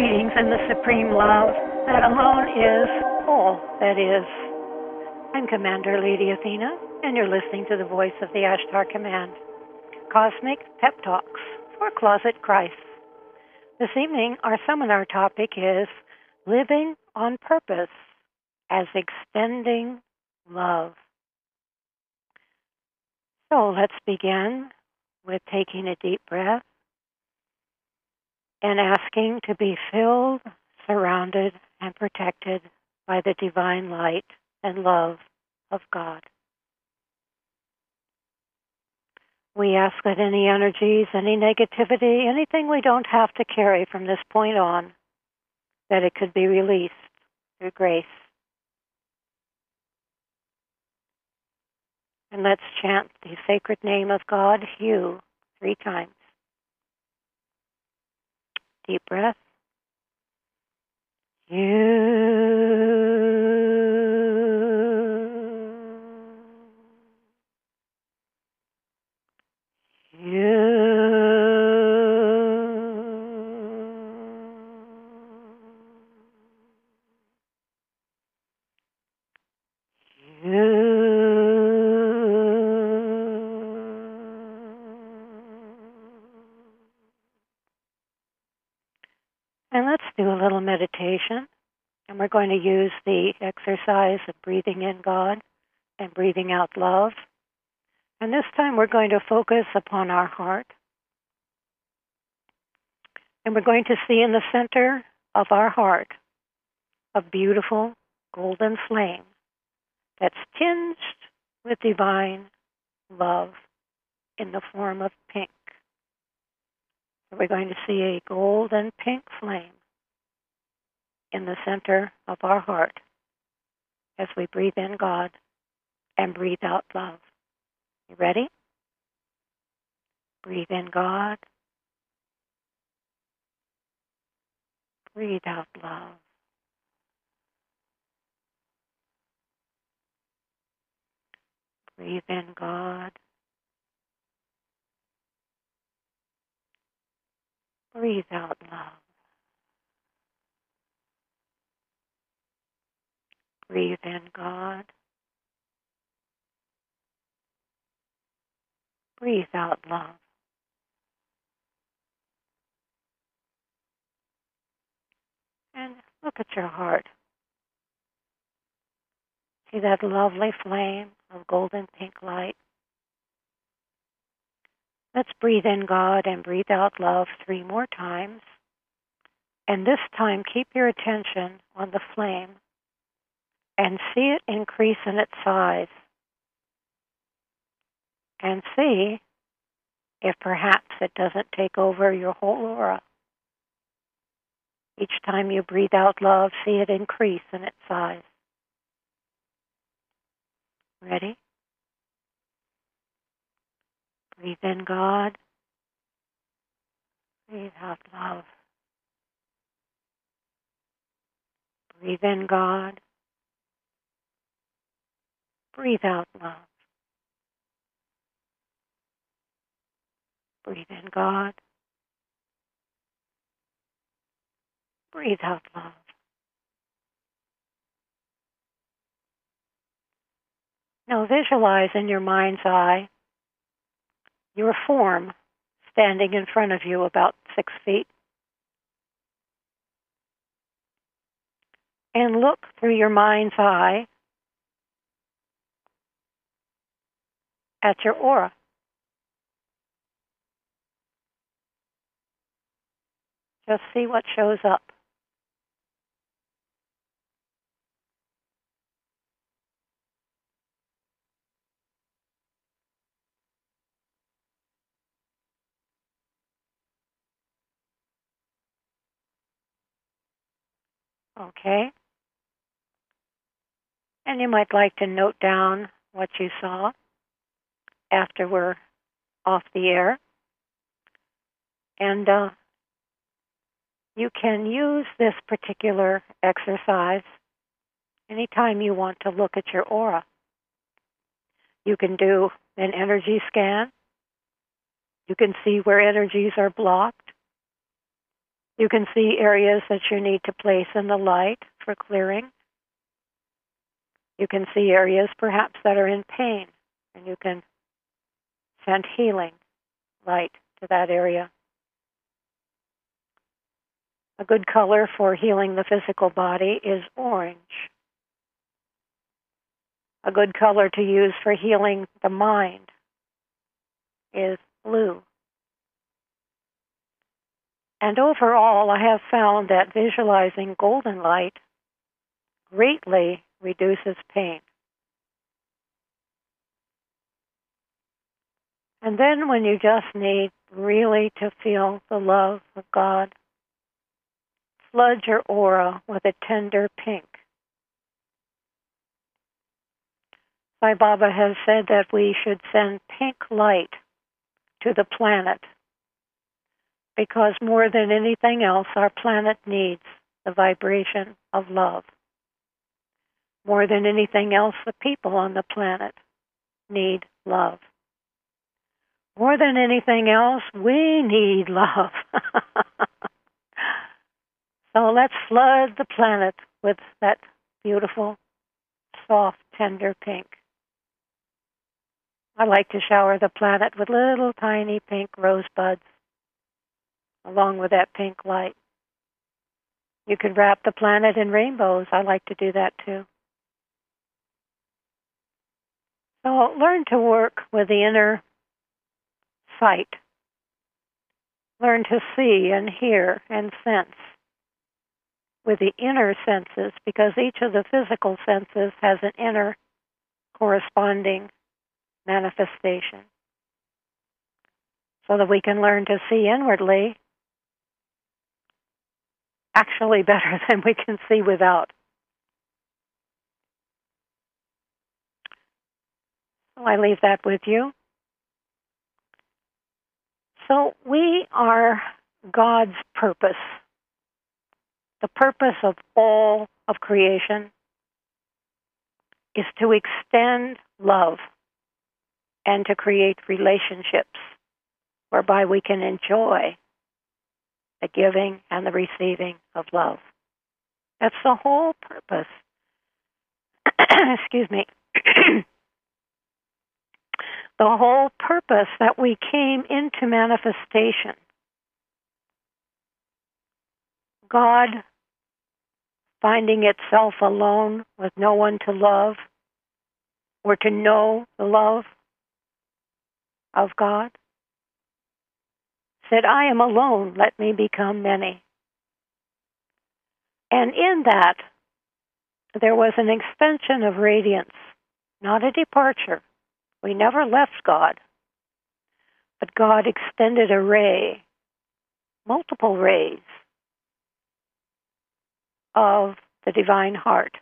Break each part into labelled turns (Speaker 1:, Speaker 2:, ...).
Speaker 1: Greetings in the supreme love that alone is all that is. I'm Commander Lady Athena, and you're listening to the voice of the Ashtar Command. Cosmic Pep Talks for Closet Christ. This evening, our seminar topic is Living on Purpose as Extending Love. So let's begin with taking a deep breath and asking to be filled, surrounded, and protected by the divine light and love of God. We ask that any energies, any negativity, anything we don't have to carry from this point on, that it could be released through grace. And let's chant the sacred name of God, Hu, three times. Deep breath. You. Going to use the exercise of breathing in God and breathing out love. And this time we're going to focus upon our heart. And we're going to see in the center of our heart a beautiful golden flame that's tinged with divine love in the form of pink. We're going to see a golden pink flame in the center of our heart as we breathe in God and breathe out love. You ready? Breathe in God. Breathe out love. Breathe in God. Breathe out love. Breathe in God. Breathe out love. And look at your heart. See that lovely flame of golden pink light? Let's breathe in God and breathe out love three more times. And this time, keep your attention on the flame and see it increase in its size. And see if perhaps it doesn't take over your whole aura. Each time you breathe out love, see it increase in its size. Ready? Breathe in God. Breathe out love. Breathe in God. Breathe out love. Breathe in God. Breathe out love. Now visualize in your mind's eye your form standing in front of you about six feet. And look through your mind's eye at your aura. Just see what shows up. Okay. And you might like to note down what you saw after we're off the air. And uh, you can use this particular exercise anytime you want to look at your aura. You can do an energy scan. You can see where energies are blocked. You can see areas that you need to place in the light for clearing. You can see areas perhaps that are in pain, and you can send healing light to that area. A good color for healing the physical body is orange. A good color to use for healing the mind is blue. And overall, I have found that visualizing golden light greatly reduces pain. And then when you just need really to feel the love of God, flood your aura with a tender pink. Sai Baba has said that we should send pink light to the planet because more than anything else, our planet needs the vibration of love. More than anything else, the people on the planet need love. More than anything else, we need love. so let's flood the planet with that beautiful, soft, tender pink. I like to shower the planet with little tiny pink rosebuds along with that pink light. You could wrap the planet in rainbows. I like to do that too. So learn to work with the inner Learn to see and hear and sense with the inner senses because each of the physical senses has an inner corresponding manifestation. So that we can learn to see inwardly actually better than we can see without. So I leave that with you. So we are God's purpose. The purpose of all of creation is to extend love and to create relationships whereby we can enjoy the giving and the receiving of love. That's the whole purpose. Excuse me. the whole purpose that we came into manifestation. God finding itself alone with no one to love or to know the love of God said, I am alone, let me become many. And in that, there was an extension of radiance, not a departure. We never left God, but God extended a ray, multiple rays of the divine heart.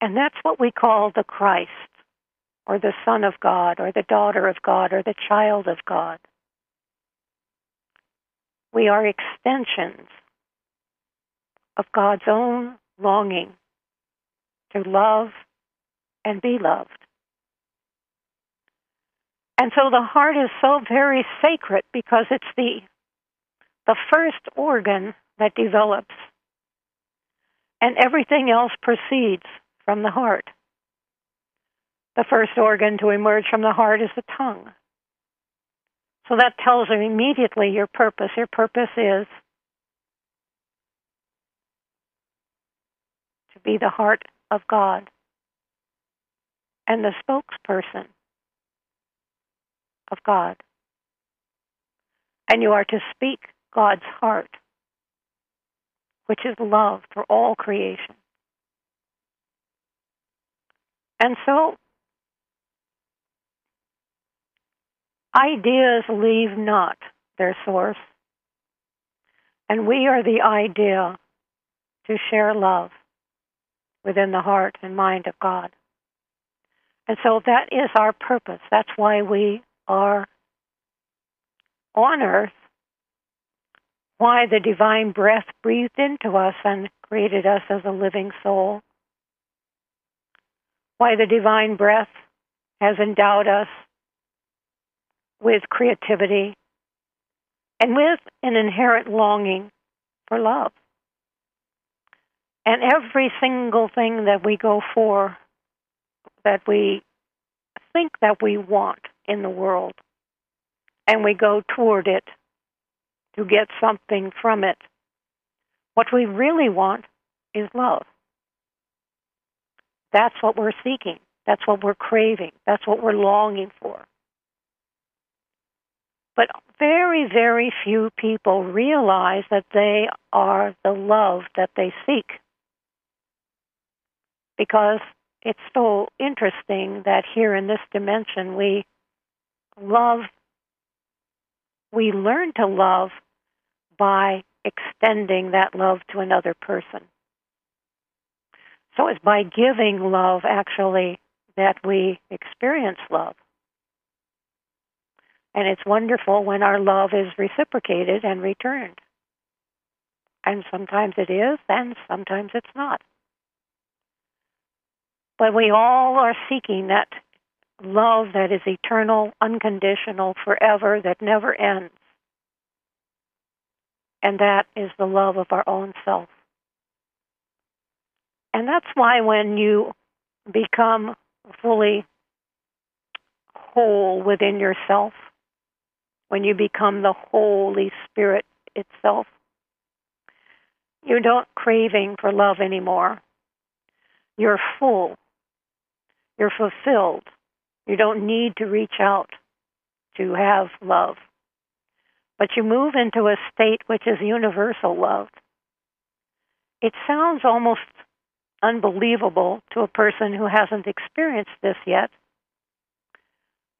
Speaker 1: And that's what we call the Christ, or the Son of God, or the daughter of God, or the child of God. We are extensions of God's own longing to love and be loved. And so the heart is so very sacred because it's the the first organ that develops and everything else proceeds from the heart. The first organ to emerge from the heart is the tongue. So that tells you immediately your purpose. Your purpose is to be the heart of God and the spokesperson of God. And you are to speak God's heart, which is love for all creation. And so Ideas leave not their source. And we are the idea to share love within the heart and mind of God. And so that is our purpose. That's why we are on earth, why the divine breath breathed into us and created us as a living soul, why the divine breath has endowed us with creativity, and with an inherent longing for love. And every single thing that we go for, that we think that we want in the world, and we go toward it to get something from it, what we really want is love. That's what we're seeking. That's what we're craving. That's what we're longing for. But very, very few people realize that they are the love that they seek. Because it's so interesting that here in this dimension we love, we learn to love by extending that love to another person. So it's by giving love actually that we experience love. And it's wonderful when our love is reciprocated and returned. And sometimes it is, and sometimes it's not. But we all are seeking that love that is eternal, unconditional, forever, that never ends. And that is the love of our own self. And that's why when you become fully whole within yourself, when you become the Holy Spirit itself, you don't craving for love anymore. You're full. You're fulfilled. You don't need to reach out to have love. But you move into a state which is universal love. It sounds almost unbelievable to a person who hasn't experienced this yet.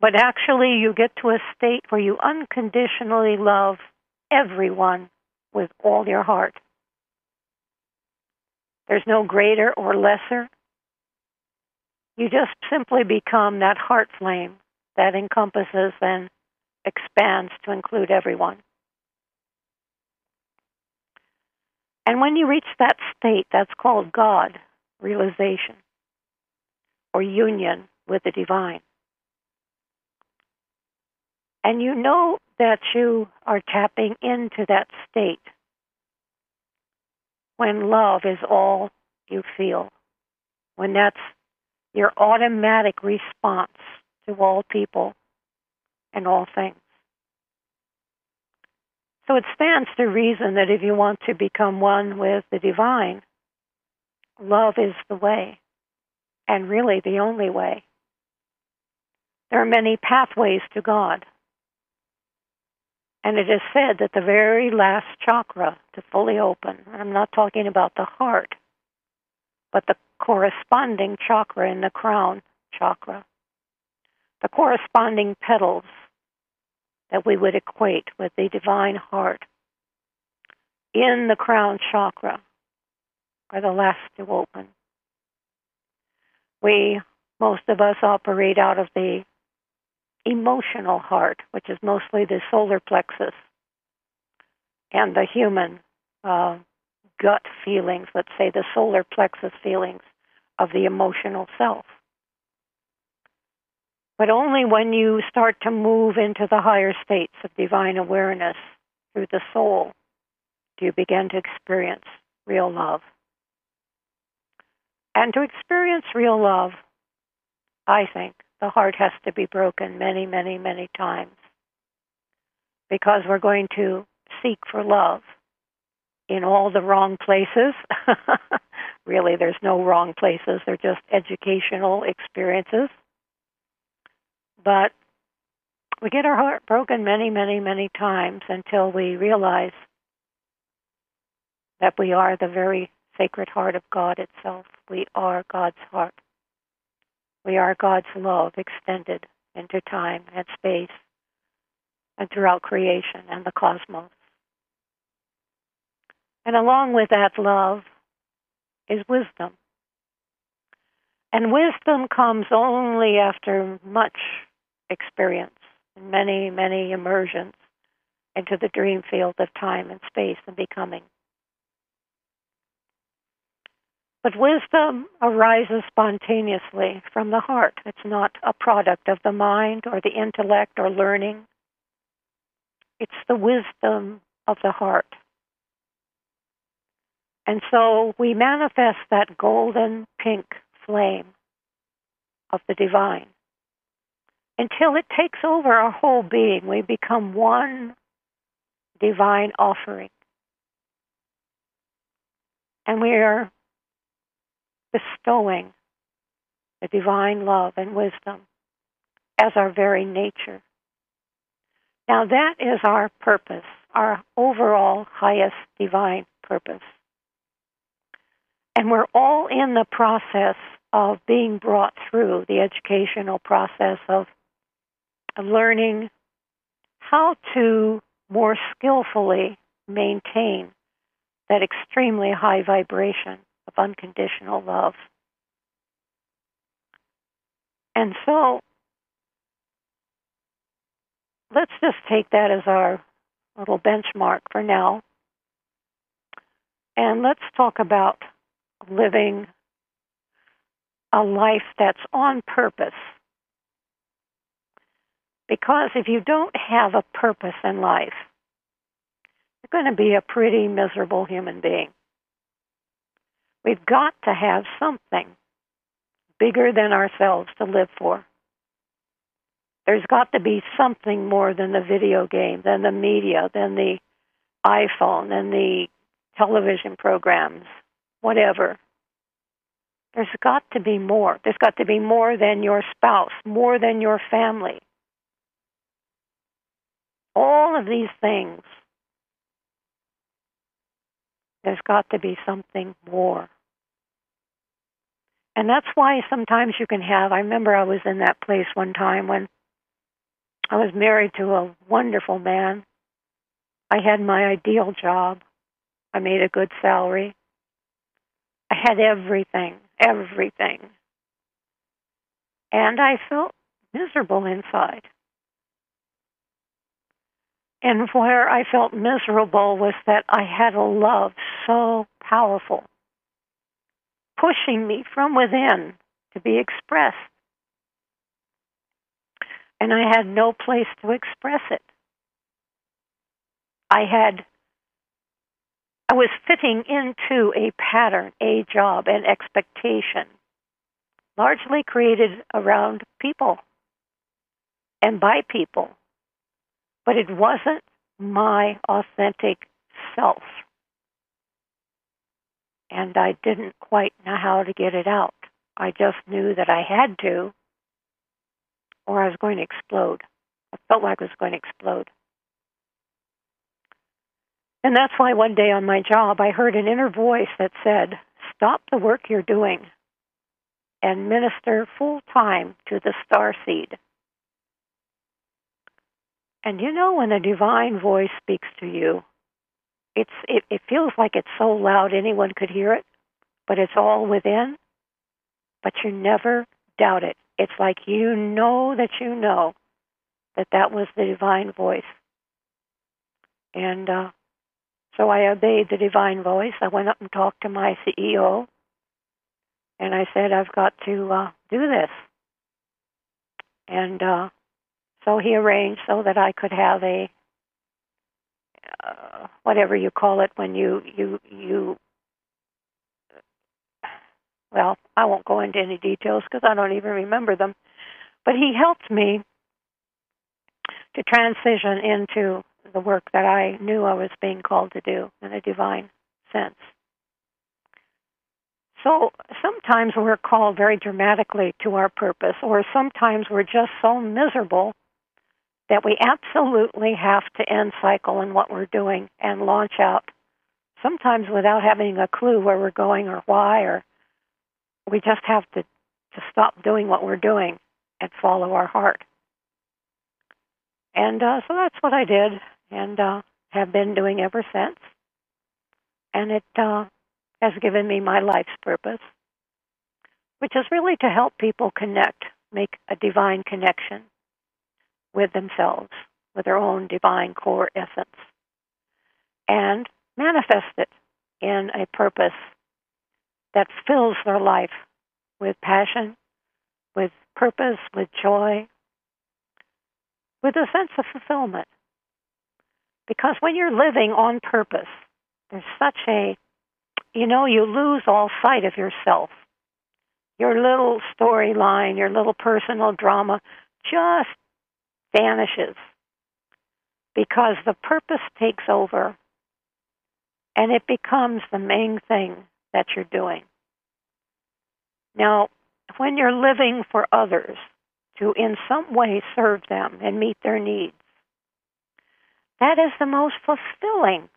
Speaker 1: But actually, you get to a state where you unconditionally love everyone with all your heart. There's no greater or lesser. You just simply become that heart flame that encompasses and expands to include everyone. And when you reach that state, that's called God realization or union with the divine. And you know that you are tapping into that state when love is all you feel, when that's your automatic response to all people and all things. So it stands to reason that if you want to become one with the divine, love is the way, and really the only way. There are many pathways to God. And it is said that the very last chakra to fully open, I'm not talking about the heart, but the corresponding chakra in the crown chakra, the corresponding petals that we would equate with the divine heart in the crown chakra are the last to open. We, most of us, operate out of the emotional heart, which is mostly the solar plexus, and the human uh, gut feelings, let's say the solar plexus feelings of the emotional self. But only when you start to move into the higher states of divine awareness through the soul do you begin to experience real love. And to experience real love, I think the heart has to be broken many, many, many times because we're going to seek for love in all the wrong places. really, there's no wrong places, they're just educational experiences. But we get our heart broken many, many, many times until we realize that we are the very sacred heart of God itself. We are God's heart. We are God's love extended into time and space and throughout creation and the cosmos. And along with that love is wisdom. And wisdom comes only after much experience, many, many immersions into the dream field of time and space and becoming. But wisdom arises spontaneously from the heart. It's not a product of the mind or the intellect or learning. It's the wisdom of the heart. And so we manifest that golden pink flame of the divine until it takes over our whole being. We become one divine offering. And we are bestowing the divine love and wisdom as our very nature. Now, that is our purpose, our overall highest divine purpose. And we're all in the process of being brought through the educational process of learning how to more skillfully maintain that extremely high vibration of unconditional love. And so let's just take that as our little benchmark for now. And let's talk about living a life that's on purpose. Because if you don't have a purpose in life, you're going to be a pretty miserable human being. We've got to have something bigger than ourselves to live for. There's got to be something more than the video game, than the media, than the iPhone, than the television programs, whatever. There's got to be more. There's got to be more than your spouse, more than your family. All of these things, there's got to be something more. And that's why sometimes you can have. I remember I was in that place one time when I was married to a wonderful man. I had my ideal job. I made a good salary. I had everything, everything. And I felt miserable inside. And where I felt miserable was that I had a love so powerful, pushing me from within to be expressed and I had no place to express it. I had I was fitting into a pattern, a job, an expectation, largely created around people and by people. But it wasn't my authentic self. And I didn't quite know how to get it out. I just knew that I had to or I was going to explode. I felt like I was going to explode. And that's why one day on my job, I heard an inner voice that said, Stop the work you're doing and minister full time to the star seed. And you know, when a divine voice speaks to you, it's it, it feels like it's so loud anyone could hear it, but it's all within. But you never doubt it. It's like you know that you know that that was the divine voice. And uh, so I obeyed the divine voice. I went up and talked to my CEO, and I said, I've got to uh, do this. And uh, so he arranged so that I could have a uh, whatever you call it when you you you well, I won't go into any details because I don't even remember them. But he helped me to transition into the work that I knew I was being called to do in a divine sense. So sometimes we're called very dramatically to our purpose, or sometimes we're just so miserable that we absolutely have to end cycle in what we're doing and launch out, sometimes without having a clue where we're going or why or we just have to, to stop doing what we're doing and follow our heart. And uh, so that's what I did and uh, have been doing ever since. And it uh, has given me my life's purpose, which is really to help people connect, make a divine connection with themselves, with their own divine core essence, and manifest it in a purpose that fills their life with passion, with purpose, with joy, with a sense of fulfillment. Because when you're living on purpose, there's such a, you know, you lose all sight of yourself. Your little storyline, your little personal drama just vanishes because the purpose takes over and it becomes the main thing that you're doing. Now, when you're living for others to in some way serve them and meet their needs, that is the most fulfilling,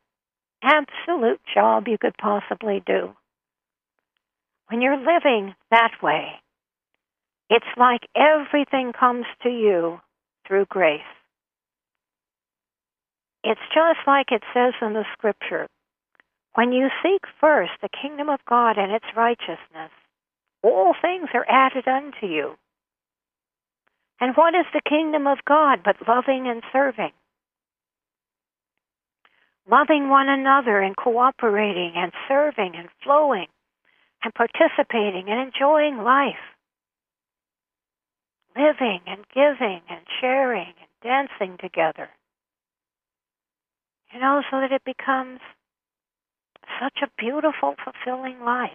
Speaker 1: absolute job you could possibly do. When you're living that way, it's like everything comes to you through grace. It's just like it says in the scripture when you seek first the kingdom of God and its righteousness, all things are added unto you. And what is the kingdom of God but loving and serving? Loving one another and cooperating and serving and flowing and participating and enjoying life. Living and giving and sharing and dancing together. You know, so that it becomes such a beautiful, fulfilling life.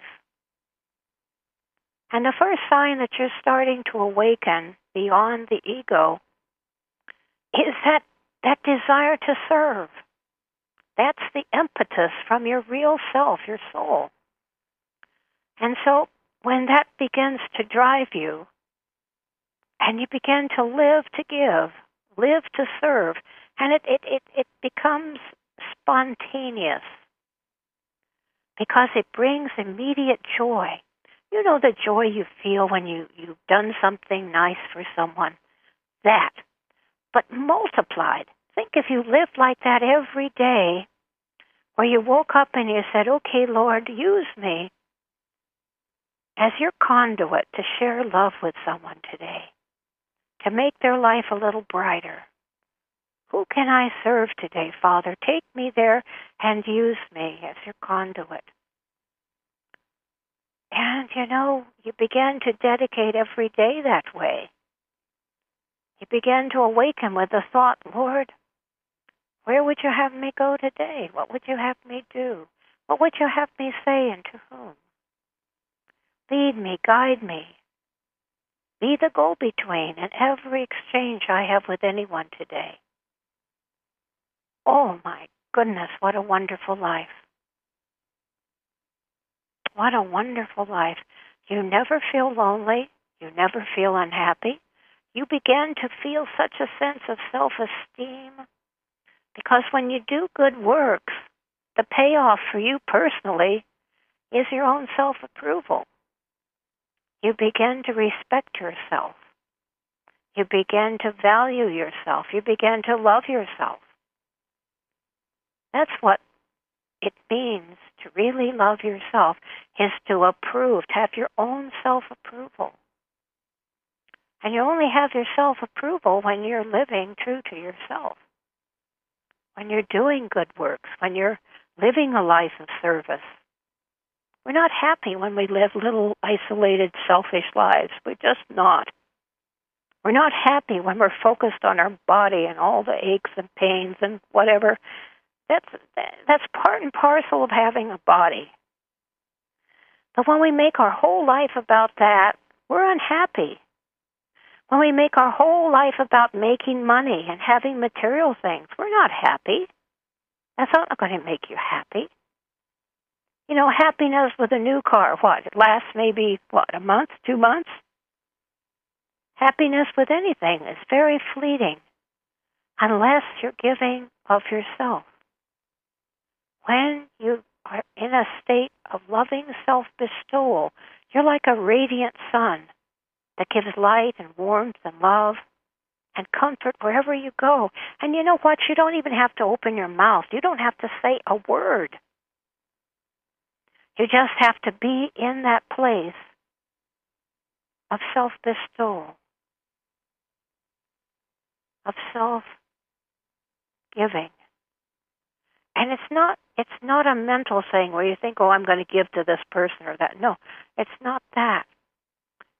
Speaker 1: And the first sign that you're starting to awaken beyond the ego is that, that desire to serve. That's the impetus from your real self, your soul. And so when that begins to drive you, and you begin to live to give, live to serve, and it, it, it, it becomes spontaneous because it brings immediate joy. You know the joy you feel when you, you've done something nice for someone. That. But multiplied. Think if you lived like that every day, where you woke up and you said, Okay, Lord, use me as your conduit to share love with someone today, to make their life a little brighter. Who can I serve today, Father? Take me there and use me as your conduit. And, you know, you begin to dedicate every day that way. You begin to awaken with the thought, Lord, where would you have me go today? What would you have me do? What would you have me say and to whom? Lead me, guide me. Be the go between in every exchange I have with anyone today. Oh my goodness, what a wonderful life. What a wonderful life. You never feel lonely. You never feel unhappy. You begin to feel such a sense of self esteem because when you do good works, the payoff for you personally is your own self approval. You begin to respect yourself. You begin to value yourself. You begin to love yourself. That's what it means to really love yourself is to approve, to have your own self approval. And you only have your self approval when you're living true to yourself. When you're doing good works, when you're living a life of service. We're not happy when we live little isolated selfish lives. We're just not. We're not happy when we're focused on our body and all the aches and pains and whatever that's that's part and parcel of having a body. But when we make our whole life about that, we're unhappy. When we make our whole life about making money and having material things, we're not happy. That's not going to make you happy. You know, happiness with a new car, what? It lasts maybe, what, a month, two months? Happiness with anything is very fleeting unless you're giving of yourself when you are in a state of loving self bestowal, you're like a radiant sun that gives light and warmth and love and comfort wherever you go. And you know what? You don't even have to open your mouth, you don't have to say a word. You just have to be in that place of self bestowal, of self giving. And it's not it's not a mental thing where you think, oh, I'm going to give to this person or that. No, it's not that.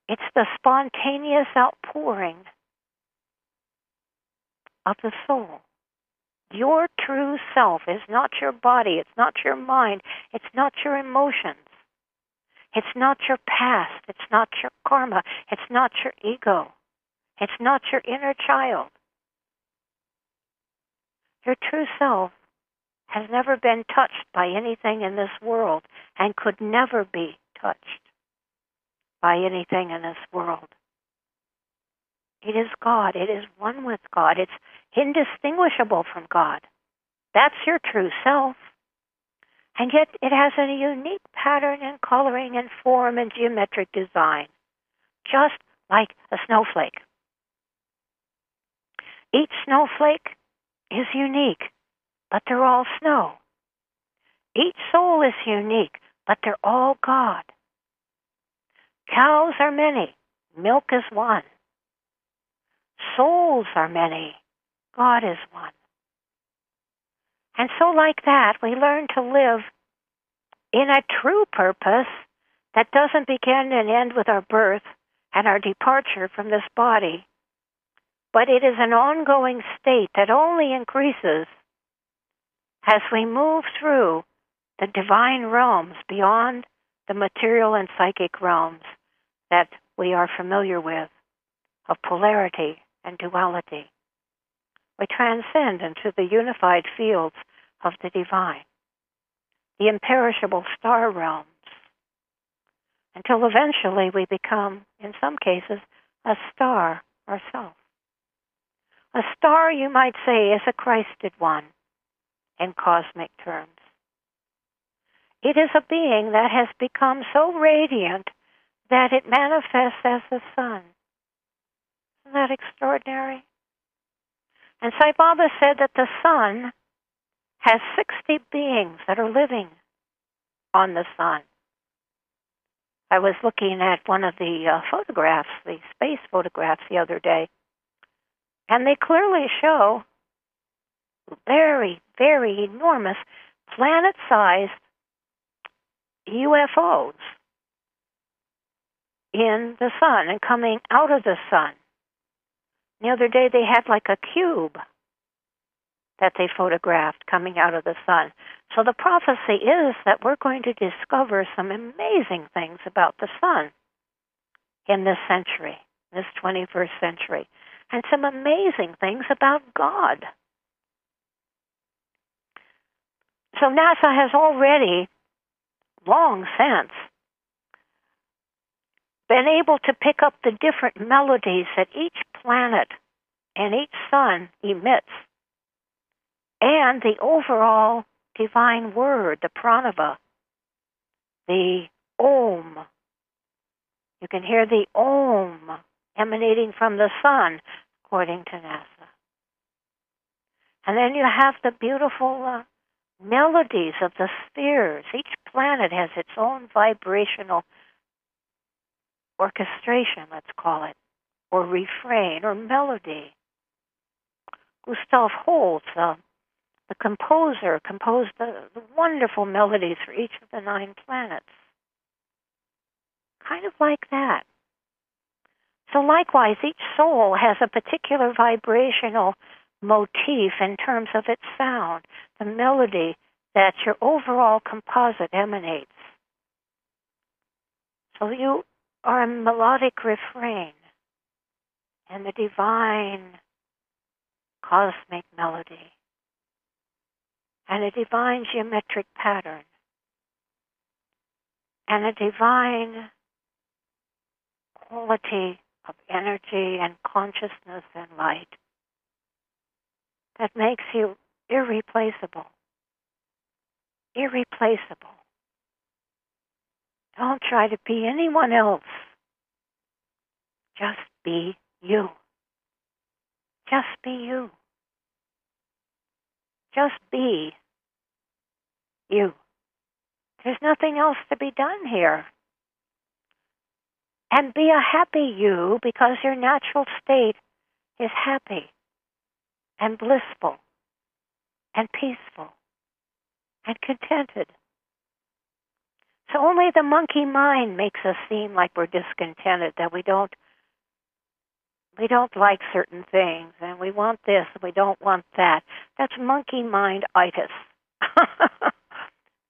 Speaker 1: It's the spontaneous outpouring of the soul. Your true self is not your body, it's not your mind, it's not your emotions. It's not your past, it's not your karma, it's not your ego. It's not your inner child. Your true self has never been touched by anything in this world and could never be touched by anything in this world. It is God. It is one with God. It's indistinguishable from God. That's your true self. And yet it has a unique pattern and coloring and form and geometric design, just like a snowflake. Each snowflake is unique, but they're all snow. Each soul is unique, but they're all God. Cows are many, milk is one. Souls are many, God is one. And so, like that, we learn to live in a true purpose that doesn't begin and end with our birth and our departure from this body, but it is an ongoing state that only increases as we move through the divine realms beyond the material and psychic realms that we are familiar with of polarity and duality. We transcend into the unified fields of the divine, the imperishable star realms, until eventually we become, in some cases, a star ourselves. A star, you might say, is a Christed one in cosmic terms. It is a being that has become so radiant that it manifests as the sun. Isn't that extraordinary? And Sai Baba said that the sun has 60 beings that are living on the sun. I was looking at one of the uh, photographs, the space photographs, the other day, and they clearly show very, very enormous planet sized UFOs in the sun and coming out of the sun. The other day they had like a cube that they photographed coming out of the sun. So the prophecy is that we're going to discover some amazing things about the sun in this century, this 21st century, and some amazing things about God. So NASA has already, long since, been able to pick up the different melodies that each planet and each sun emits, and the overall divine word, the pranava, the om. You can hear the om emanating from the sun, according to NASA. And then you have the beautiful uh, melodies of the spheres. Each planet has its own vibrational orchestration, let's call it, or refrain, or melody. Gustav Holst, uh, the composer, composed the, the wonderful melodies for each of the nine planets. Kind of like that. So, likewise, each soul has a particular vibrational motif in terms of its sound, the melody that your overall composite emanates. So you are a melodic refrain and the divine cosmic melody and a divine geometric pattern and a divine quality of energy and consciousness and light that makes you irreplaceable. Irreplaceable. Don't try to be anyone else. Just be you. Just be you. Just be you. There's nothing else to be done here. And be a happy you because your natural state is happy and blissful and peaceful and contented. So only the monkey mind makes us seem like we're discontented, that we don't we don't like certain things and we want this and we don't want that. That's monkey mind itis.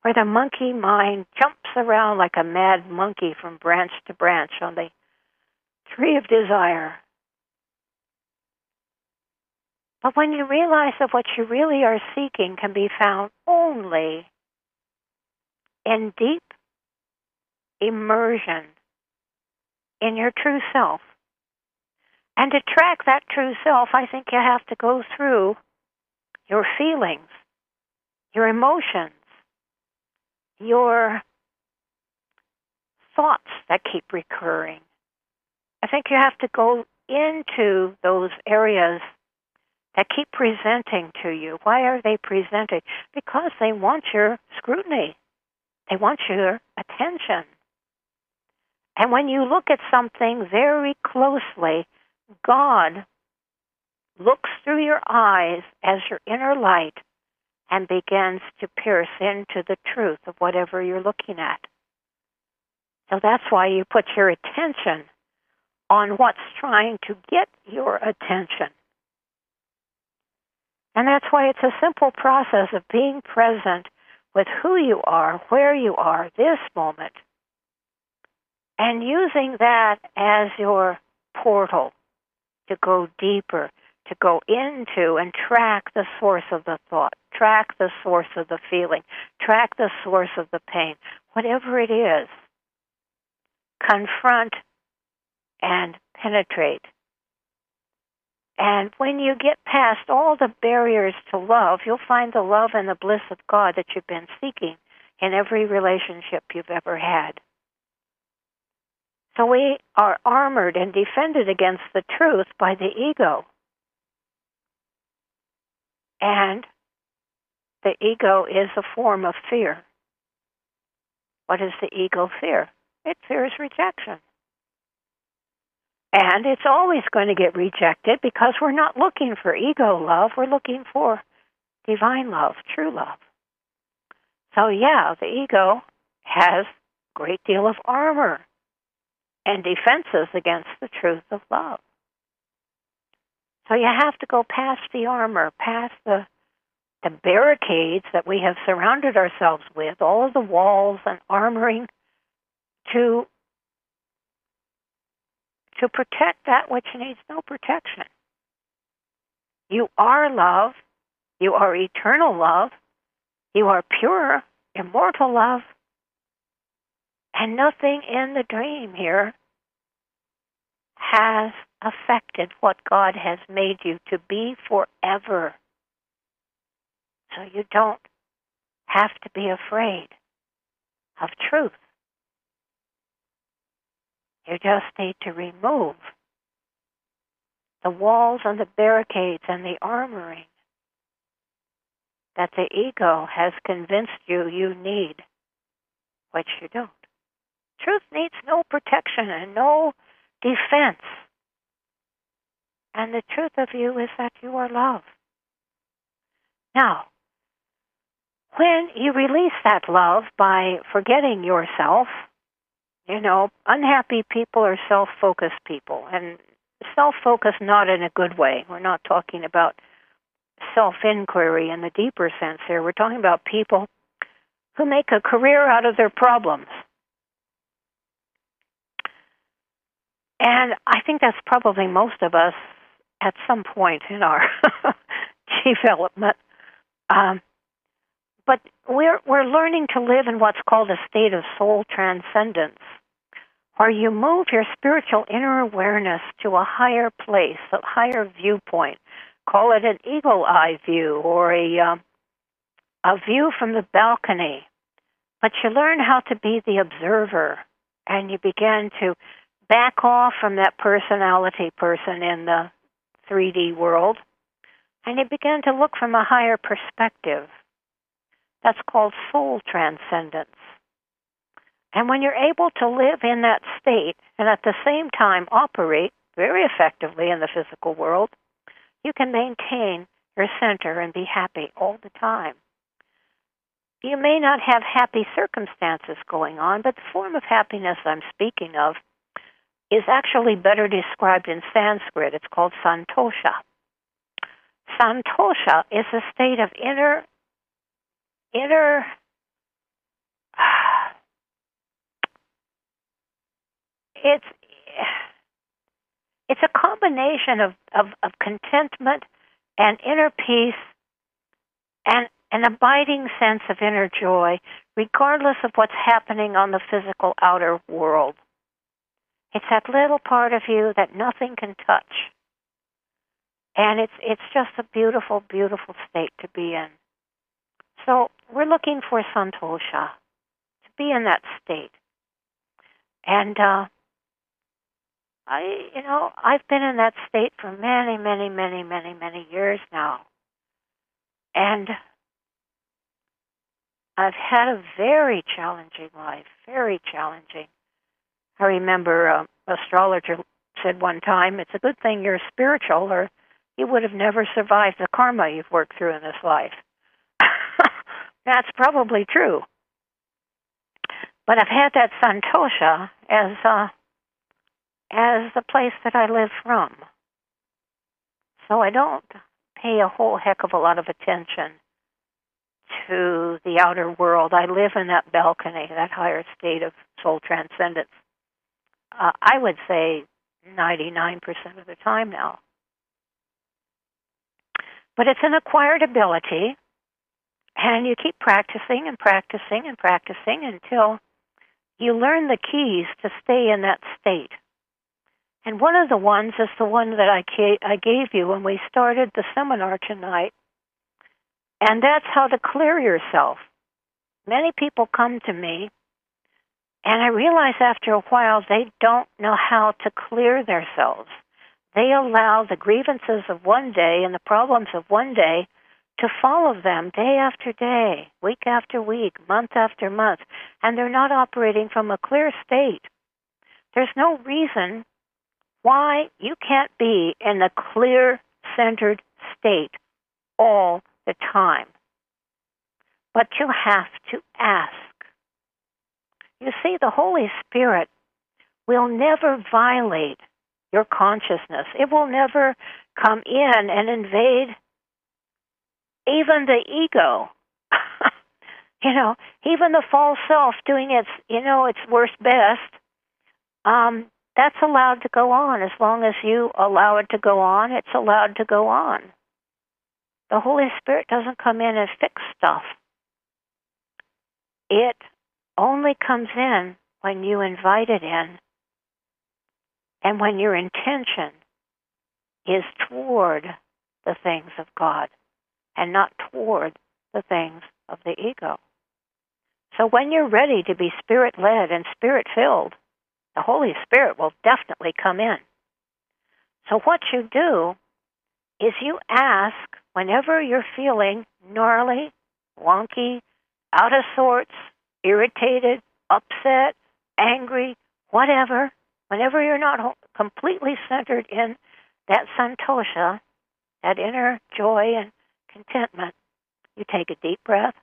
Speaker 1: Where the monkey mind jumps around like a mad monkey from branch to branch on the tree of desire. But when you realize that what you really are seeking can be found only in deep immersion in your true self, and to track that true self, I think you have to go through your feelings, your emotions, your thoughts that keep recurring. I think you have to go into those areas that keep presenting to you. Why are they presenting? Because they want your scrutiny. They want your attention. And when you look at something very closely, God looks through your eyes as your inner light and begins to pierce into the truth of whatever you're looking at. So that's why you put your attention on what's trying to get your attention. And that's why it's a simple process of being present with who you are, where you are, this moment, and using that as your portal to go deeper, to go into and track the source of the thought, track the source of the feeling, track the source of the pain, whatever it is. Confront and penetrate. And when you get past all the barriers to love, you'll find the love and the bliss of God that you've been seeking in every relationship you've ever had. So we are armored and defended against the truth by the ego. And the ego is a form of fear. What does the ego fear? It fears rejection. And it's always going to get rejected because we're not looking for ego love, we're looking for divine love, true love. So, yeah, the ego has a great deal of armor and defenses against the truth of love. So you have to go past the armor, past the the barricades that we have surrounded ourselves with, all of the walls and armoring to to protect that which needs no protection. You are love. You are eternal love. You are pure, immortal love. And nothing in the dream here has affected what God has made you to be forever. So you don't have to be afraid of truth. You just need to remove the walls and the barricades and the armoring that the ego has convinced you you need, which you don't. Truth needs no protection and no defense. And the truth of you is that you are love. Now, when you release that love by forgetting yourself, you know, unhappy people are self focused people. And self focused not in a good way. We're not talking about self inquiry in the deeper sense here. We're talking about people who make a career out of their problems. And I think that's probably most of us at some point in our development. Um, but we're we're learning to live in what's called a state of soul transcendence, where you move your spiritual inner awareness to a higher place, a higher viewpoint. Call it an eagle eye view or a uh, a view from the balcony. But you learn how to be the observer, and you begin to back off from that personality person in the 3D world, and you begin to look from a higher perspective. That's called soul transcendence. And when you're able to live in that state and at the same time operate very effectively in the physical world, you can maintain your center and be happy all the time. You may not have happy circumstances going on, but the form of happiness I'm speaking of is actually better described in Sanskrit. It's called santosha. Santosha is a state of inner inner it's it's a combination of, of, of contentment and inner peace and an abiding sense of inner joy, regardless of what's happening on the physical outer world. It's that little part of you that nothing can touch. And it's it's just a beautiful, beautiful state to be in. So we're looking for santosha, to be in that state. And uh, I, you know, I've been in that state for many, many, many, many, many years now. And I've had a very challenging life, very challenging. I remember an um, astrologer said one time, "It's a good thing you're spiritual, or you would have never survived the karma you've worked through in this life." That's probably true. But I've had that santosha as uh, as the place that I live from. So I don't pay a whole heck of a lot of attention to the outer world. I live in that balcony, that higher state of soul transcendence. Uh, I would say 99% of the time now. But it's an acquired ability, and you keep practicing and practicing and practicing until you learn the keys to stay in that state. And one of the ones is the one that I, I gave you when we started the seminar tonight. And that's how to clear yourself. Many people come to me, and I realize after a while they don't know how to clear themselves. They allow the grievances of one day and the problems of one day to follow them day after day, week after week, month after month, and they're not operating from a clear state. There's no reason why you can't be in a clear centered state all the time. But you have to ask. You see, the Holy Spirit will never violate your consciousness. It will never come in and invade even the ego. you know, even the false self doing its, you know, its worst best. Um, that's allowed to go on. As long as you allow it to go on, it's allowed to go on. The Holy Spirit doesn't come in and fix stuff. It only comes in when you invite it in and when your intention is toward the things of God and not toward the things of the ego. So when you're ready to be spirit led and spirit filled, the Holy Spirit will definitely come in. So, what you do is you ask whenever you're feeling gnarly, wonky, out of sorts, irritated, upset, angry, whatever, whenever you're not completely centered in that santosha, that inner joy and contentment, you take a deep breath.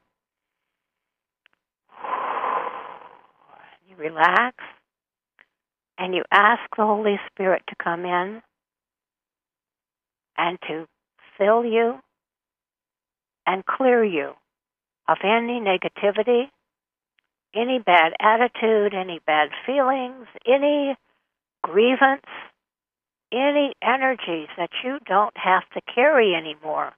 Speaker 1: You relax and you ask the Holy Spirit to come in and to fill you and clear you of any negativity, any bad attitude, any bad feelings, any grievance, any energies that you don't have to carry anymore.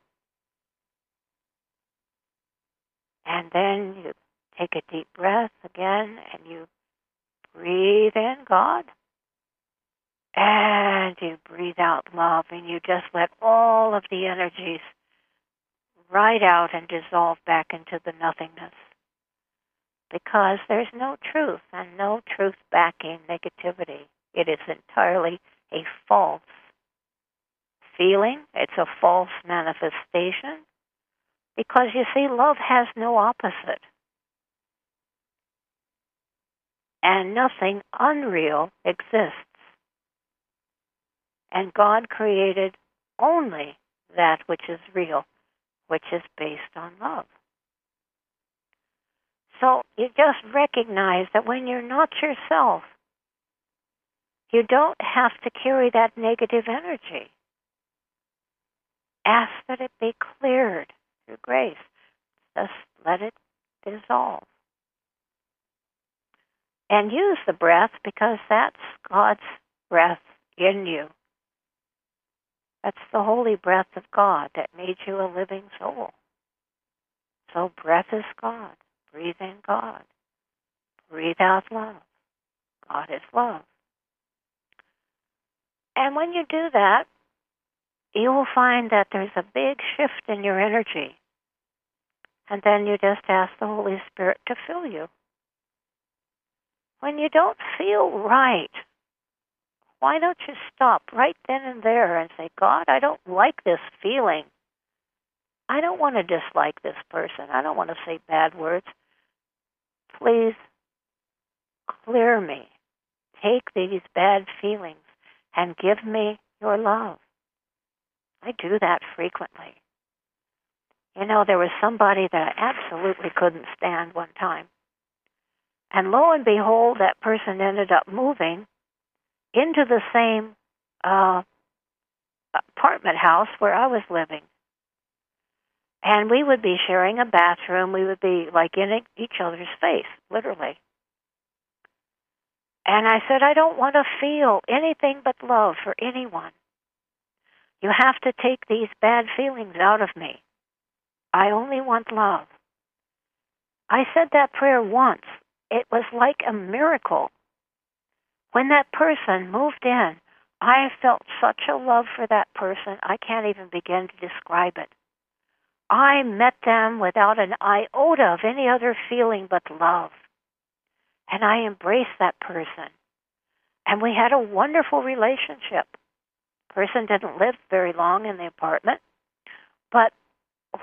Speaker 1: And then you take a deep breath again and you breathe in God. And you breathe out love, and you just let all of the energies ride out and dissolve back into the nothingness. Because there's no truth, and no truth backing negativity. It is entirely a false feeling, it's a false manifestation. Because you see, love has no opposite. and nothing unreal exists. And God created only that which is real, which is based on love. So you just recognize that when you're not yourself, You don't have to carry that negative energy. Ask that it be cleared through grace. Just let it dissolve. And use the breath because that's God's breath in you. That's the holy breath of God that made you a living soul. So breath is God. Breathe in God. Breathe out love. God is love. And when you do that, you will find that there's a big shift in your energy. And then you just ask the Holy Spirit to fill you. When you don't feel right, why don't you stop right then and there and say, God, I don't like this feeling. I don't want to dislike this person. I don't want to say bad words. Please clear me. Take these bad feelings and give me your love. I do that frequently. You know, there was somebody that I absolutely couldn't stand one time. And lo and behold, that person ended up moving into the same uh, apartment house where I was living. And we would be sharing a bathroom. We would be like in each other's face, literally. And I said, I don't want to feel anything but love for anyone. You have to take these bad feelings out of me. I only want love. I said that prayer once. It was like a miracle. When that person moved in, I felt such a love for that person, I can't even begin to describe it. I met them without an iota of any other feeling but love. And I embraced that person. And we had a wonderful relationship. Person didn't live very long in the apartment, but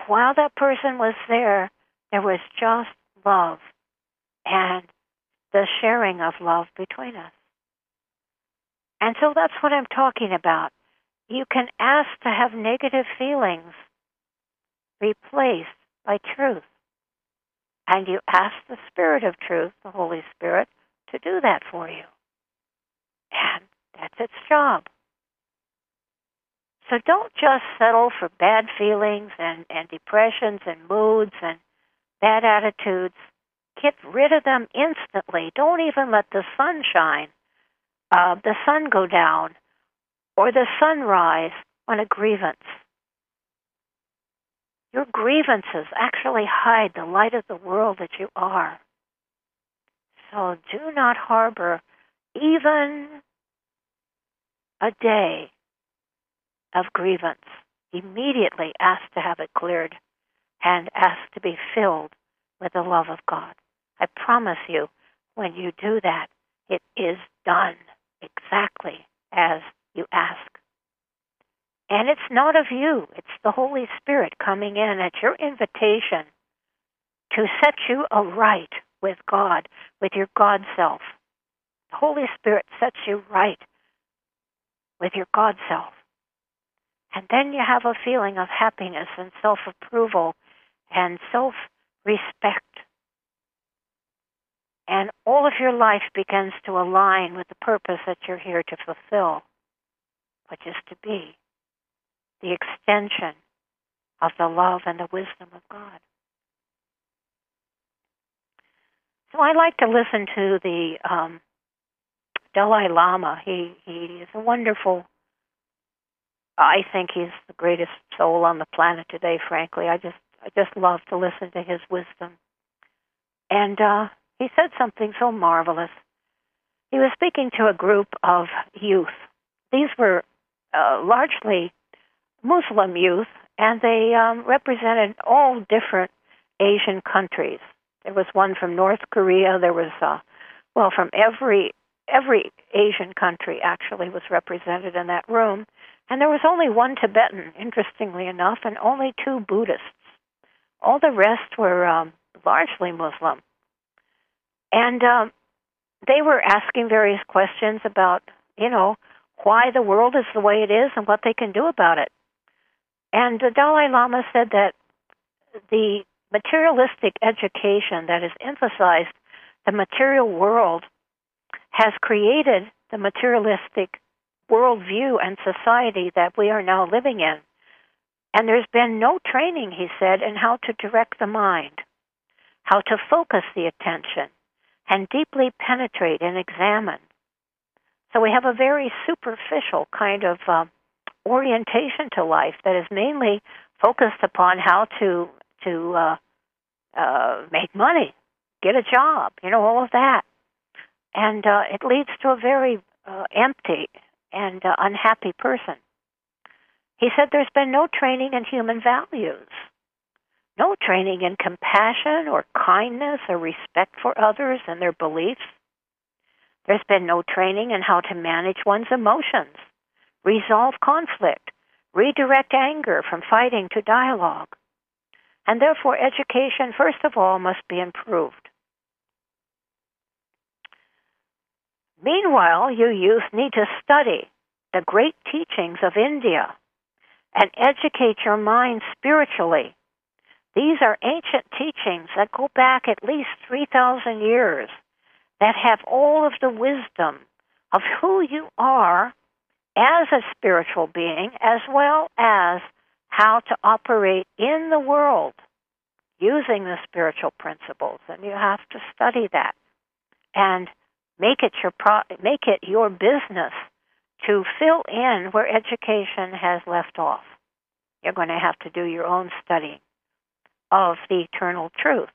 Speaker 1: while that person was there, there was just love and the sharing of love between us. And so that's what I'm talking about. You can ask to have negative feelings replaced by truth. And you ask the Spirit of truth, the Holy Spirit, to do that for you. And that's its job. So don't just settle for bad feelings and, and depressions and moods and bad attitudes. Get rid of them instantly. Don't even let the sun shine, uh, the sun go down, or the sun rise on a grievance. Your grievances actually hide the light of the world that you are. So do not harbor even a day of grievance. Immediately ask to have it cleared and ask to be filled with the love of God. I promise you, when you do that, it is done exactly as you ask. And it's not of you, it's the Holy Spirit coming in at your invitation to set you aright with God, with your God self. The Holy Spirit sets you right with your God self. And then you have a feeling of happiness and self approval and self respect. And all of your life begins to align with the purpose that you're here to fulfill, which is to be the extension of the love and the wisdom of God. So I like to listen to the um, Dalai Lama. He he is a wonderful. I think he's the greatest soul on the planet today. Frankly, I just I just love to listen to his wisdom. And uh, he said something so marvelous. He was speaking to a group of youth. These were uh, largely Muslim youth, and they um, represented all different Asian countries. There was one from North Korea. There was, uh, well, from every every Asian country actually was represented in that room, and there was only one Tibetan, interestingly enough, and only two Buddhists. All the rest were um, largely Muslim, and um, they were asking various questions about, you know, why the world is the way it is and what they can do about it. And the Dalai Lama said that the materialistic education that has emphasized the material world has created the materialistic worldview and society that we are now living in. And there's been no training, he said, in how to direct the mind, how to focus the attention, and deeply penetrate and examine. So we have a very superficial kind of uh, orientation to life that is mainly focused upon how to to uh, uh, make money, get a job, you know, all of that, and uh, it leads to a very uh, empty and uh, unhappy person. He said there's been no training in human values, no training in compassion or kindness or respect for others and their beliefs. There's been no training in how to manage one's emotions, resolve conflict, redirect anger from fighting to dialogue. And therefore, education, first of all, must be improved. Meanwhile, you youth need to study the great teachings of India and educate your mind spiritually. These are ancient teachings that go back at least 3,000 years that have all of the wisdom of who you are as a spiritual being, as well as how to operate in the world using the spiritual principles. And you have to study that and make it your pro- make it your business to fill in where education has left off. You're going to have to do your own studying of the eternal truth.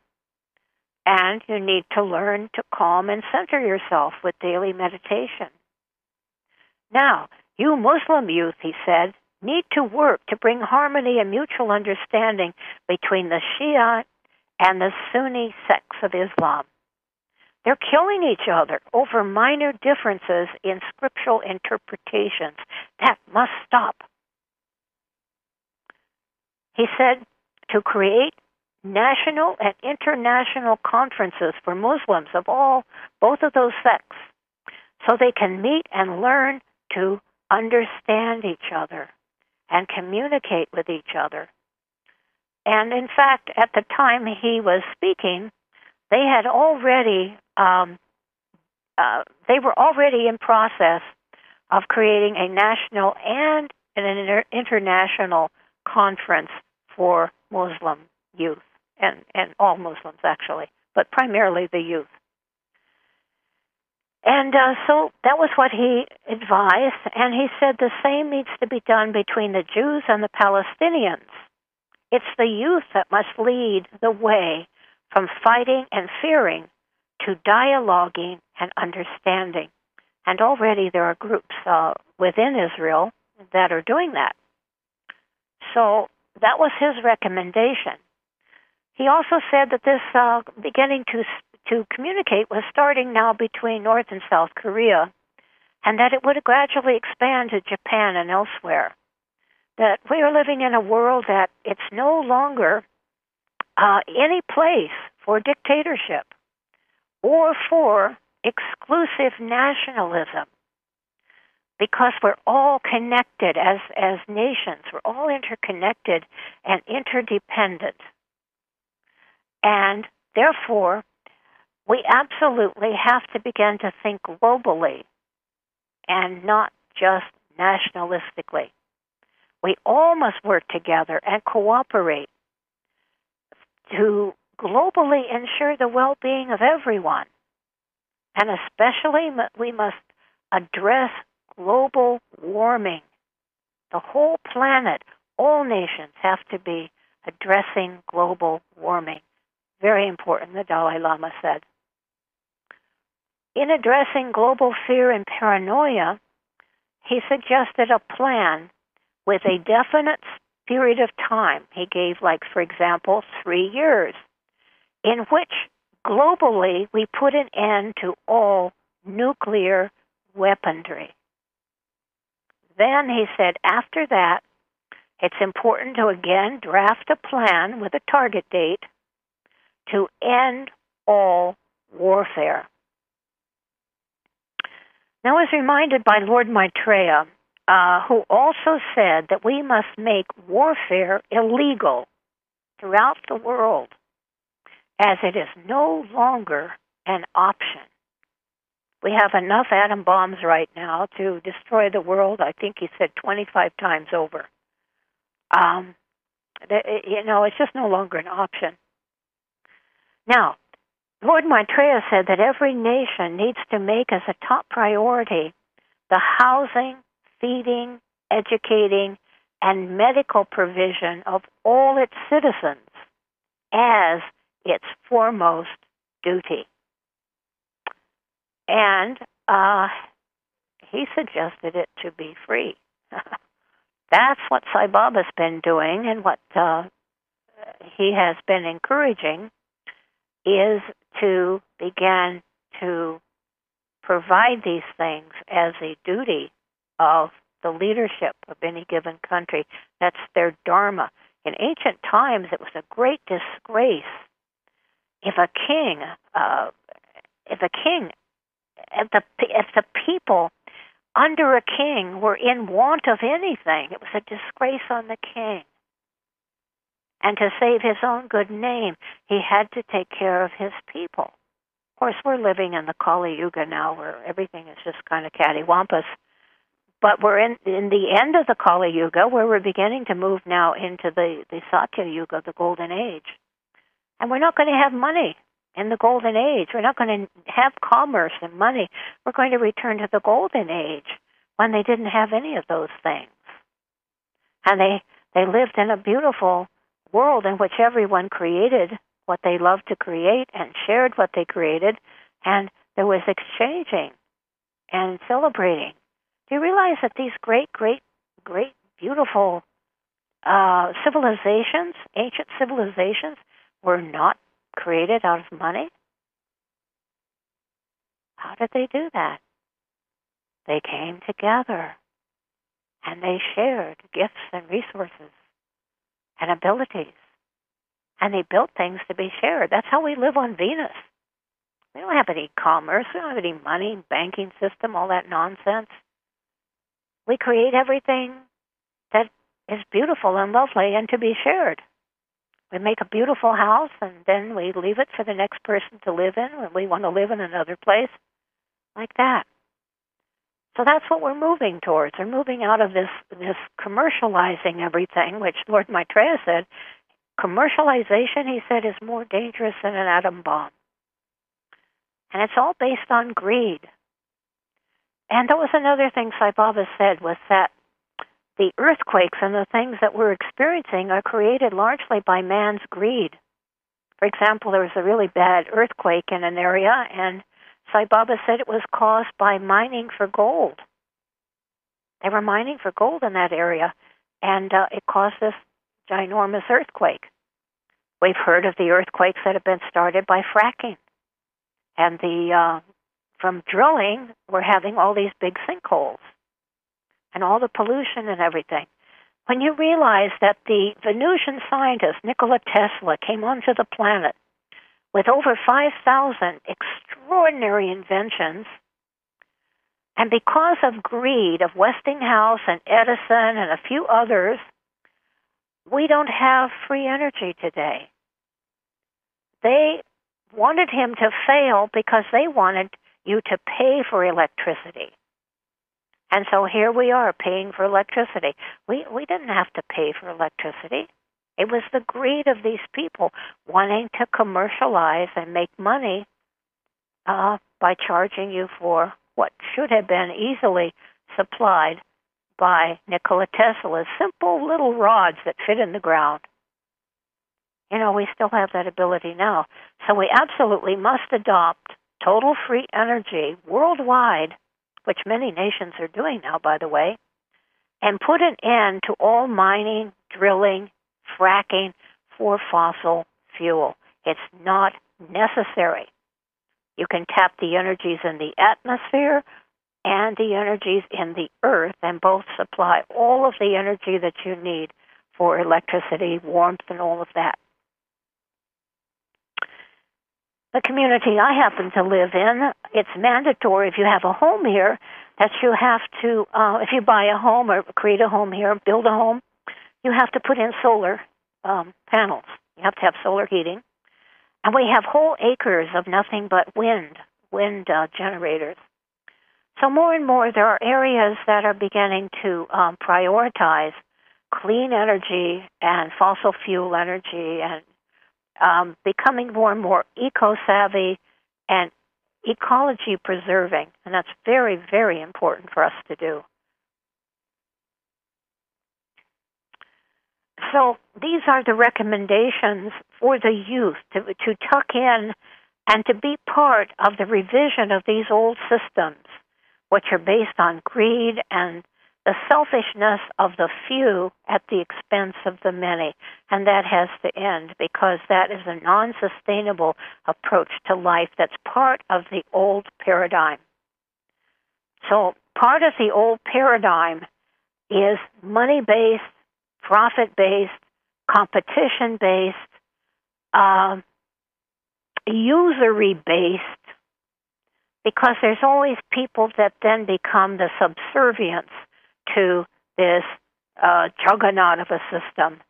Speaker 1: And you need to learn to calm and center yourself with daily meditation. Now, you Muslim youth, he said, need to work to bring harmony and mutual understanding between the Shia and the Sunni sects of Islam. They're killing each other over minor differences in scriptural interpretations. That must stop. He said to create national and international conferences for Muslims of all, both of those sects, so they can meet and learn to understand each other and communicate with each other. And in fact, at the time he was speaking, they had already um, uh, they were already in process of creating a national and an inter- international conference for Muslim youth and, and all Muslims actually, but primarily the youth. And uh, so that was what he advised, and he said the same needs to be done between the Jews and the Palestinians. It's the youth that must lead the way from fighting and fearing to dialoguing and understanding. And already there are groups uh, within Israel that are doing that. So that was his recommendation. He also said that this uh, beginning to to communicate was starting now between North and South Korea, and that it would gradually expand to Japan and elsewhere. That we are living in a world that it's no longer uh, any place for dictatorship or for exclusive nationalism because we're all connected as as nations we're all interconnected and interdependent and therefore we absolutely have to begin to think globally and not just nationalistically. We all must work together and cooperate to globally ensure the well being of everyone. And especially, we must address global warming. The whole planet, all nations have to be addressing global warming. Very important, the Dalai Lama said. In addressing global fear and paranoia, he suggested a plan with a definite period of time. He gave, like, for example, three years, in which globally we put an end to all nuclear weaponry. Then he said, after that, it's important to again draft a plan with a target date to end all warfare. Now, I was reminded by Lord Maitreya, uh, who also said that we must make warfare illegal throughout the world, as it is no longer an option. We have enough atom bombs right now to destroy the world. I think he said 25 times over. Um, you know, it's just no longer an option. Now, Lord Maitreya said that every nation needs to make as a top priority the housing, feeding, educating, and medical provision of all its citizens as its foremost duty. And uh, he suggested it to be free. That's what Sai Baba's been doing, and what uh, he has been encouraging is to begin to provide these things as a duty of the leadership of any given country. That's their dharma. In ancient times, it was a great disgrace if a king, uh, if a king, if the if the people under a king were in want of anything, it was a disgrace on the king. And to save his own good name, he had to take care of his people. Of course, we're living in the Kali Yuga now where everything is just kind of cattywampus. But we're in, in the end of the Kali Yuga where we're beginning to move now into the, the Satya Yuga, the Golden Age. And we're not going to have money in the Golden Age. We're not going to have commerce and money. We're going to return to the Golden Age when they didn't have any of those things. And they, they lived in a beautiful world in which everyone created what they loved to create and shared what they created, and there was exchanging and celebrating. Do you realize that these great, great, great, beautiful uh, civilizations, ancient civilizations, were not created out of money? How did they do that? They came together and they shared gifts and resources and abilities. And they built things to be shared. That's how we live on Venus. We don't have any commerce, we don't have any money, banking system, all that nonsense. We create everything that is beautiful and lovely and to be shared. We make a beautiful house and then we leave it for the next person to live in when we want to live in another place. Like that. So that's what we're moving towards. We're moving out of this this commercializing everything, which Lord Maitreya said, commercialization, he said, is more dangerous than an atom bomb. And it's all based on greed. And that was another thing Sai Baba said was that the earthquakes and the things that we're experiencing are created largely by man's greed. For example, there was a really bad earthquake in an area, and Sai Baba said it was caused by mining for gold. They were mining for gold in that area, and uh, it caused this ginormous earthquake. We've heard of the earthquakes that have been started by fracking, and the uh, from drilling, we're having all these big sinkholes, and all the pollution and everything. When you realize that the Venusian scientist Nikola Tesla came onto the planet with over 5,000 extraordinary inventions. And because of greed of Westinghouse and Edison and a few others, we don't have free energy today. They wanted him to fail because they wanted you to pay for electricity. And so here we are paying for electricity. We we didn't have to pay for electricity. It was the greed of these people wanting to commercialize and make money uh, by charging you for what should have been easily supplied by Nikola Tesla's simple little rods that fit in the ground. You know, we still have that ability now. So we absolutely must adopt total free energy worldwide, which many nations are doing now, by the way, and put an end to all mining, drilling, fracking for fossil fuel. It's not necessary. You can tap the energies in the atmosphere and the energies in the earth, and both supply all of the energy that you need for electricity, warmth, and all of that. The community I happen to live in, it's mandatory if you have a home here that you have to, uh, if you buy a home or create a home here, build a home, you have to put in solar um, panels. You have to have solar heating. And we have whole acres of nothing but wind, wind uh, generators. So more and more, there are areas that are beginning to um, prioritize clean energy and fossil fuel energy and um, becoming more and more eco savvy and ecology preserving. And that's very, very important for us to do. So these are the recommendations for the youth to, to tuck in and to be part of the revision of these old systems, which are based on greed and the selfishness of the few at the expense of the many. And that has to end because that is a non sustainable approach to life that's part of the old paradigm. So, part of the old paradigm is money based, profit based, competition based, uh, usury based, because there's always people that then become the subservience to this uh, juggernaut of a system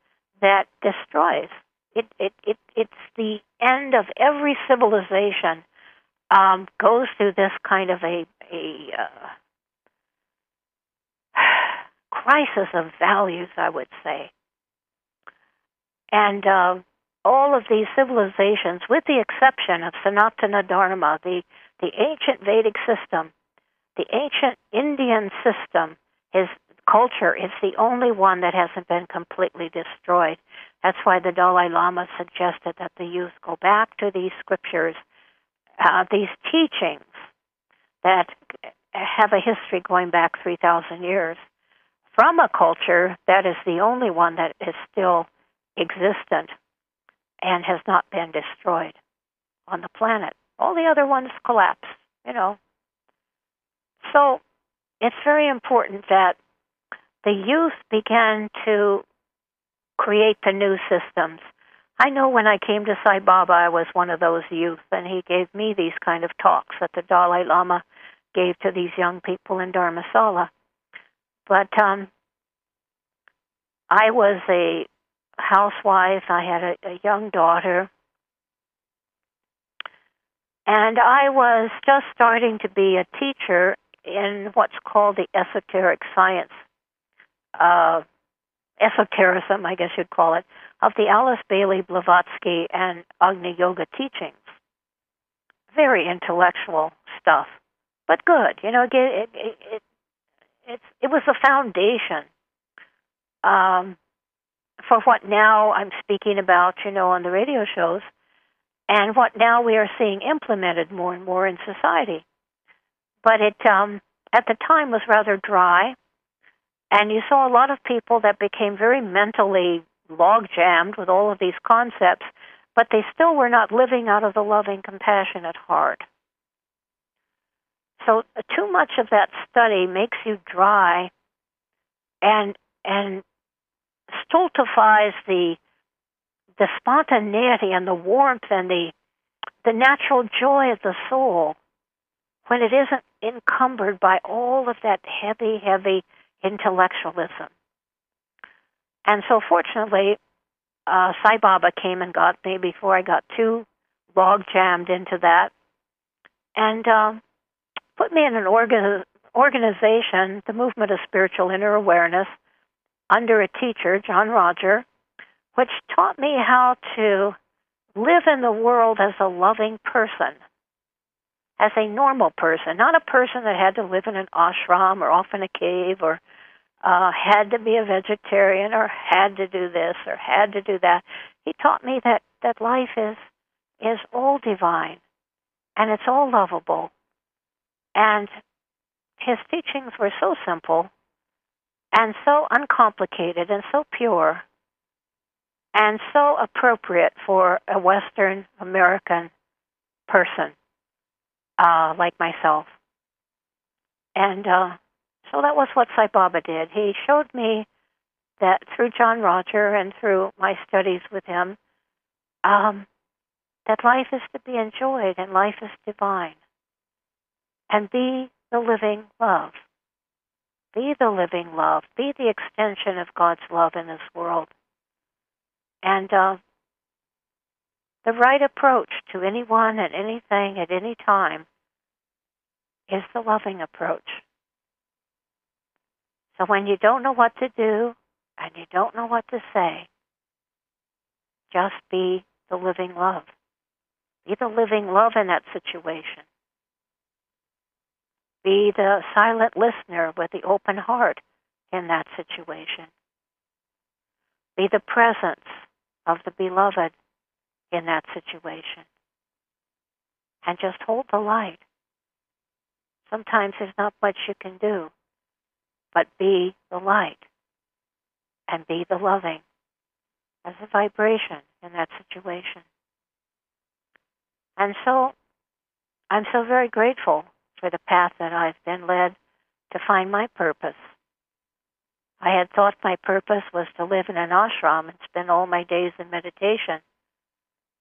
Speaker 1: that destroys. It, it, it, it's the end of every civilization um, goes through this kind of a, a uh, crisis of values, I would say. And uh, all of these civilizations, with the exception of Sanatana Dharma, the, the ancient Vedic system, the ancient Indian system, his culture is the only one that hasn't been completely destroyed. That's why the Dalai Lama suggested that the youth go back to these scriptures, uh, these teachings that have a history going back 3,000 years from a culture that is the only one that is still existent and has not been destroyed on the planet. All the other ones collapsed, you know. So it's very important that the youth began to create the new systems. I know when I came to Sai Baba, I was one of those youth, and he gave me these kind of talks that the Dalai Lama gave to these young people in Dharamsala. But um, I was a housewife. I had a, a young daughter. And I was just starting to be a teacher in what's called the esoteric science, uh, esotericism, I guess you'd call it, of the Alice Bailey Blavatsky and Agni Yoga teachings. Very intellectual stuff, but good. You know, it it it, it, it, was the foundation um, for what now I'm speaking about. You know, on the radio shows, and what now we are seeing implemented more and more in society but it um, at the time was rather dry, and you saw a lot of people that became very mentally log jammed with all of these concepts, but they still were not living out of the loving, compassionate heart. So uh, too much of that study makes you dry, and and stultifies the the spontaneity and the warmth and the the natural joy of the soul when it isn't encumbered by all of that heavy, heavy intellectualism. And so, fortunately, uh, Sai Baba came and got me before I got too log jammed into that, and um, put me in an organ- organization, the Movement of Spiritual Inner Awareness, under a teacher, John-Roger, which taught me how to live in the world as a loving person as a normal person, not a person that had to live in an ashram or off in a cave or uh, had to be a vegetarian or had to do this or had to do that. He taught me that that life is is all divine and it's all lovable. And his teachings were so simple and so uncomplicated and so pure and so appropriate for a Western American person uh, like myself. And uh, so that was what Sai Baba did. He showed me that through John-Roger and through my studies with him, um, that life is to be enjoyed and life is divine. And be the living love. Be the living love. Be the extension of God's love in this world. And uh, the right approach to anyone and anything at any time is the loving approach. So when you don't know what to do and you don't know what to say, just be the living love. Be the living love in that situation. Be the silent listener with the open heart in that situation. Be the presence of the beloved in that situation. And just hold the light. Sometimes there's not much you can do, but be the light and be the loving as a vibration in that situation. And so I'm so very grateful for the path that I've been led to find my purpose. I had thought my purpose was to live in an ashram and spend all my days in meditation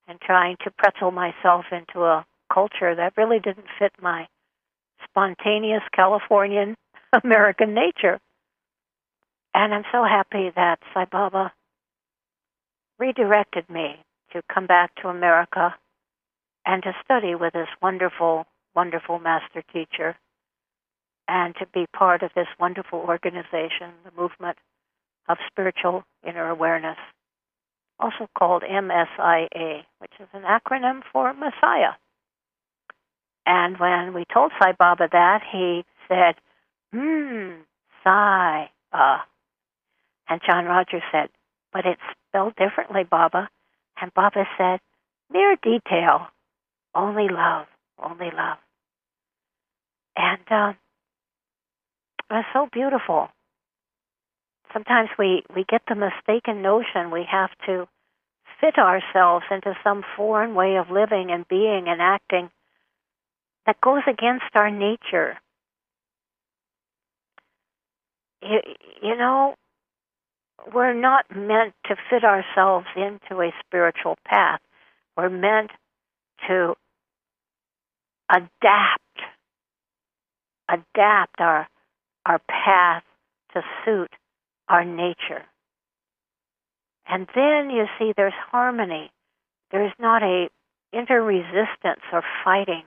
Speaker 1: and trying to pretzel myself into a culture that really didn't fit my spontaneous Californian American nature. And I'm so happy that Sai Baba redirected me to come back to America and to study with this wonderful, wonderful master teacher and to be part of this wonderful organization, the Movement of Spiritual Inner Awareness, also called MSIA, which is an acronym for Messiah. And when we told Sai Baba that, he said, Hmm, Sai. Uh. And John-Roger said, But it's spelled differently, Baba. And Baba said, Mere detail. Only love. Only love. And uh, it was so beautiful. Sometimes we, we get the mistaken notion we have to fit ourselves into some foreign way of living and being and acting that goes against our nature. You, you know, we're not meant to fit ourselves into a spiritual path. We're meant to adapt, adapt our, our path to suit our nature. And then you see there's harmony. There's not a inter resistance or fighting.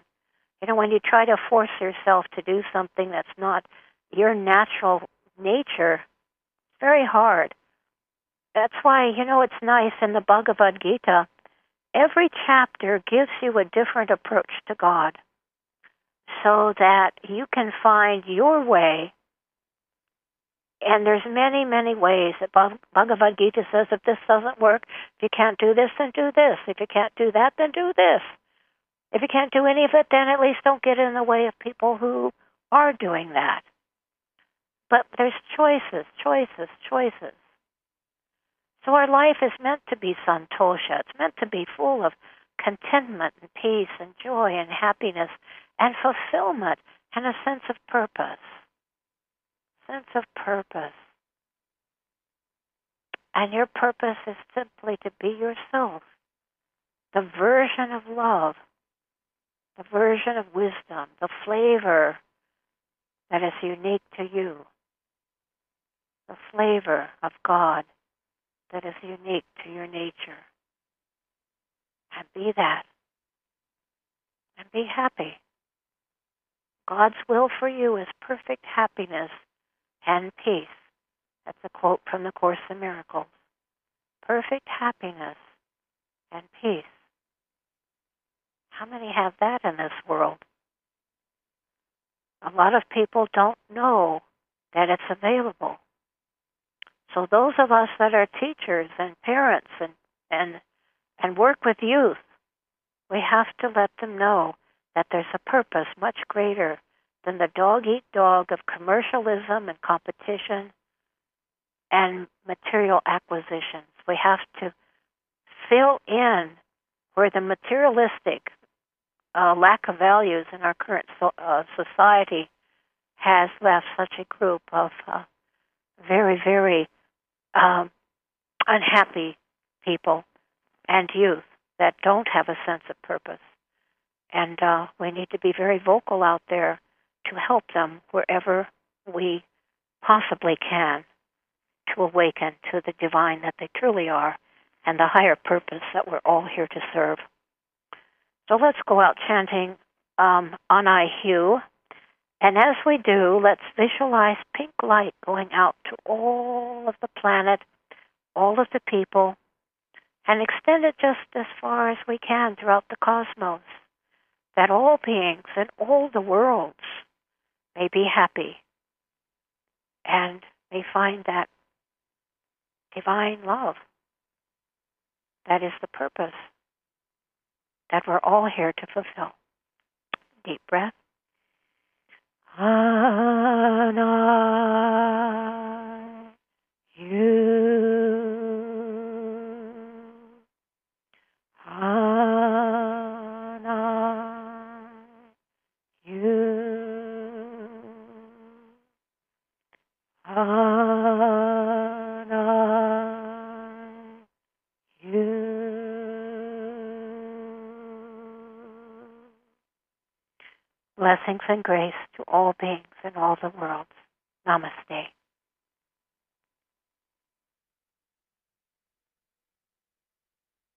Speaker 1: You know, when you try to force yourself to do something that's not your natural nature, it's very hard. That's why, you know, it's nice in the Bhagavad Gita. Every chapter gives you a different approach to God so that you can find your way. And there's many, many ways that Bhagavad Gita says if this doesn't work, if you can't do this, then do this. If you can't do that, then do this. If you can't do any of it, then at least don't get in the way of people who are doing that. But there's choices, choices, choices. So our life is meant to be santosha. It's meant to be full of contentment and peace and joy and happiness and fulfillment and a sense of purpose. Sense of purpose. And your purpose is simply to be yourself, the version of love the version of wisdom, the flavor that is unique to you, the flavor of God that is unique to your nature. And be that. And be happy. God's will for you is perfect happiness and peace. That's a quote from the Course in Miracles. Perfect happiness and peace. How many have that in this world? A lot of people don't know that it's available. So those of us that are teachers and parents and and and work with youth, we have to let them know that there's a purpose much greater than the dog eat dog of commercialism and competition and material acquisitions. We have to fill in where the materialistic uh, lack of values in our current so, uh, society has left such a group of uh, very, very um, unhappy people and youth that don't have a sense of purpose. And uh, we need to be very vocal out there to help them wherever we possibly can to awaken to the divine that they truly are and the higher purpose that we're all here to serve. So let's go out chanting um, Anai. And as we do, let's visualize pink light going out to all of the planet, all of the people, and extend it just as far as we can throughout the cosmos, that all beings and all the worlds may be happy and may find that divine love. That is the purpose that we're all here to fulfill. Deep breath. Ana, Blessings and grace to all beings in all the worlds. Namaste.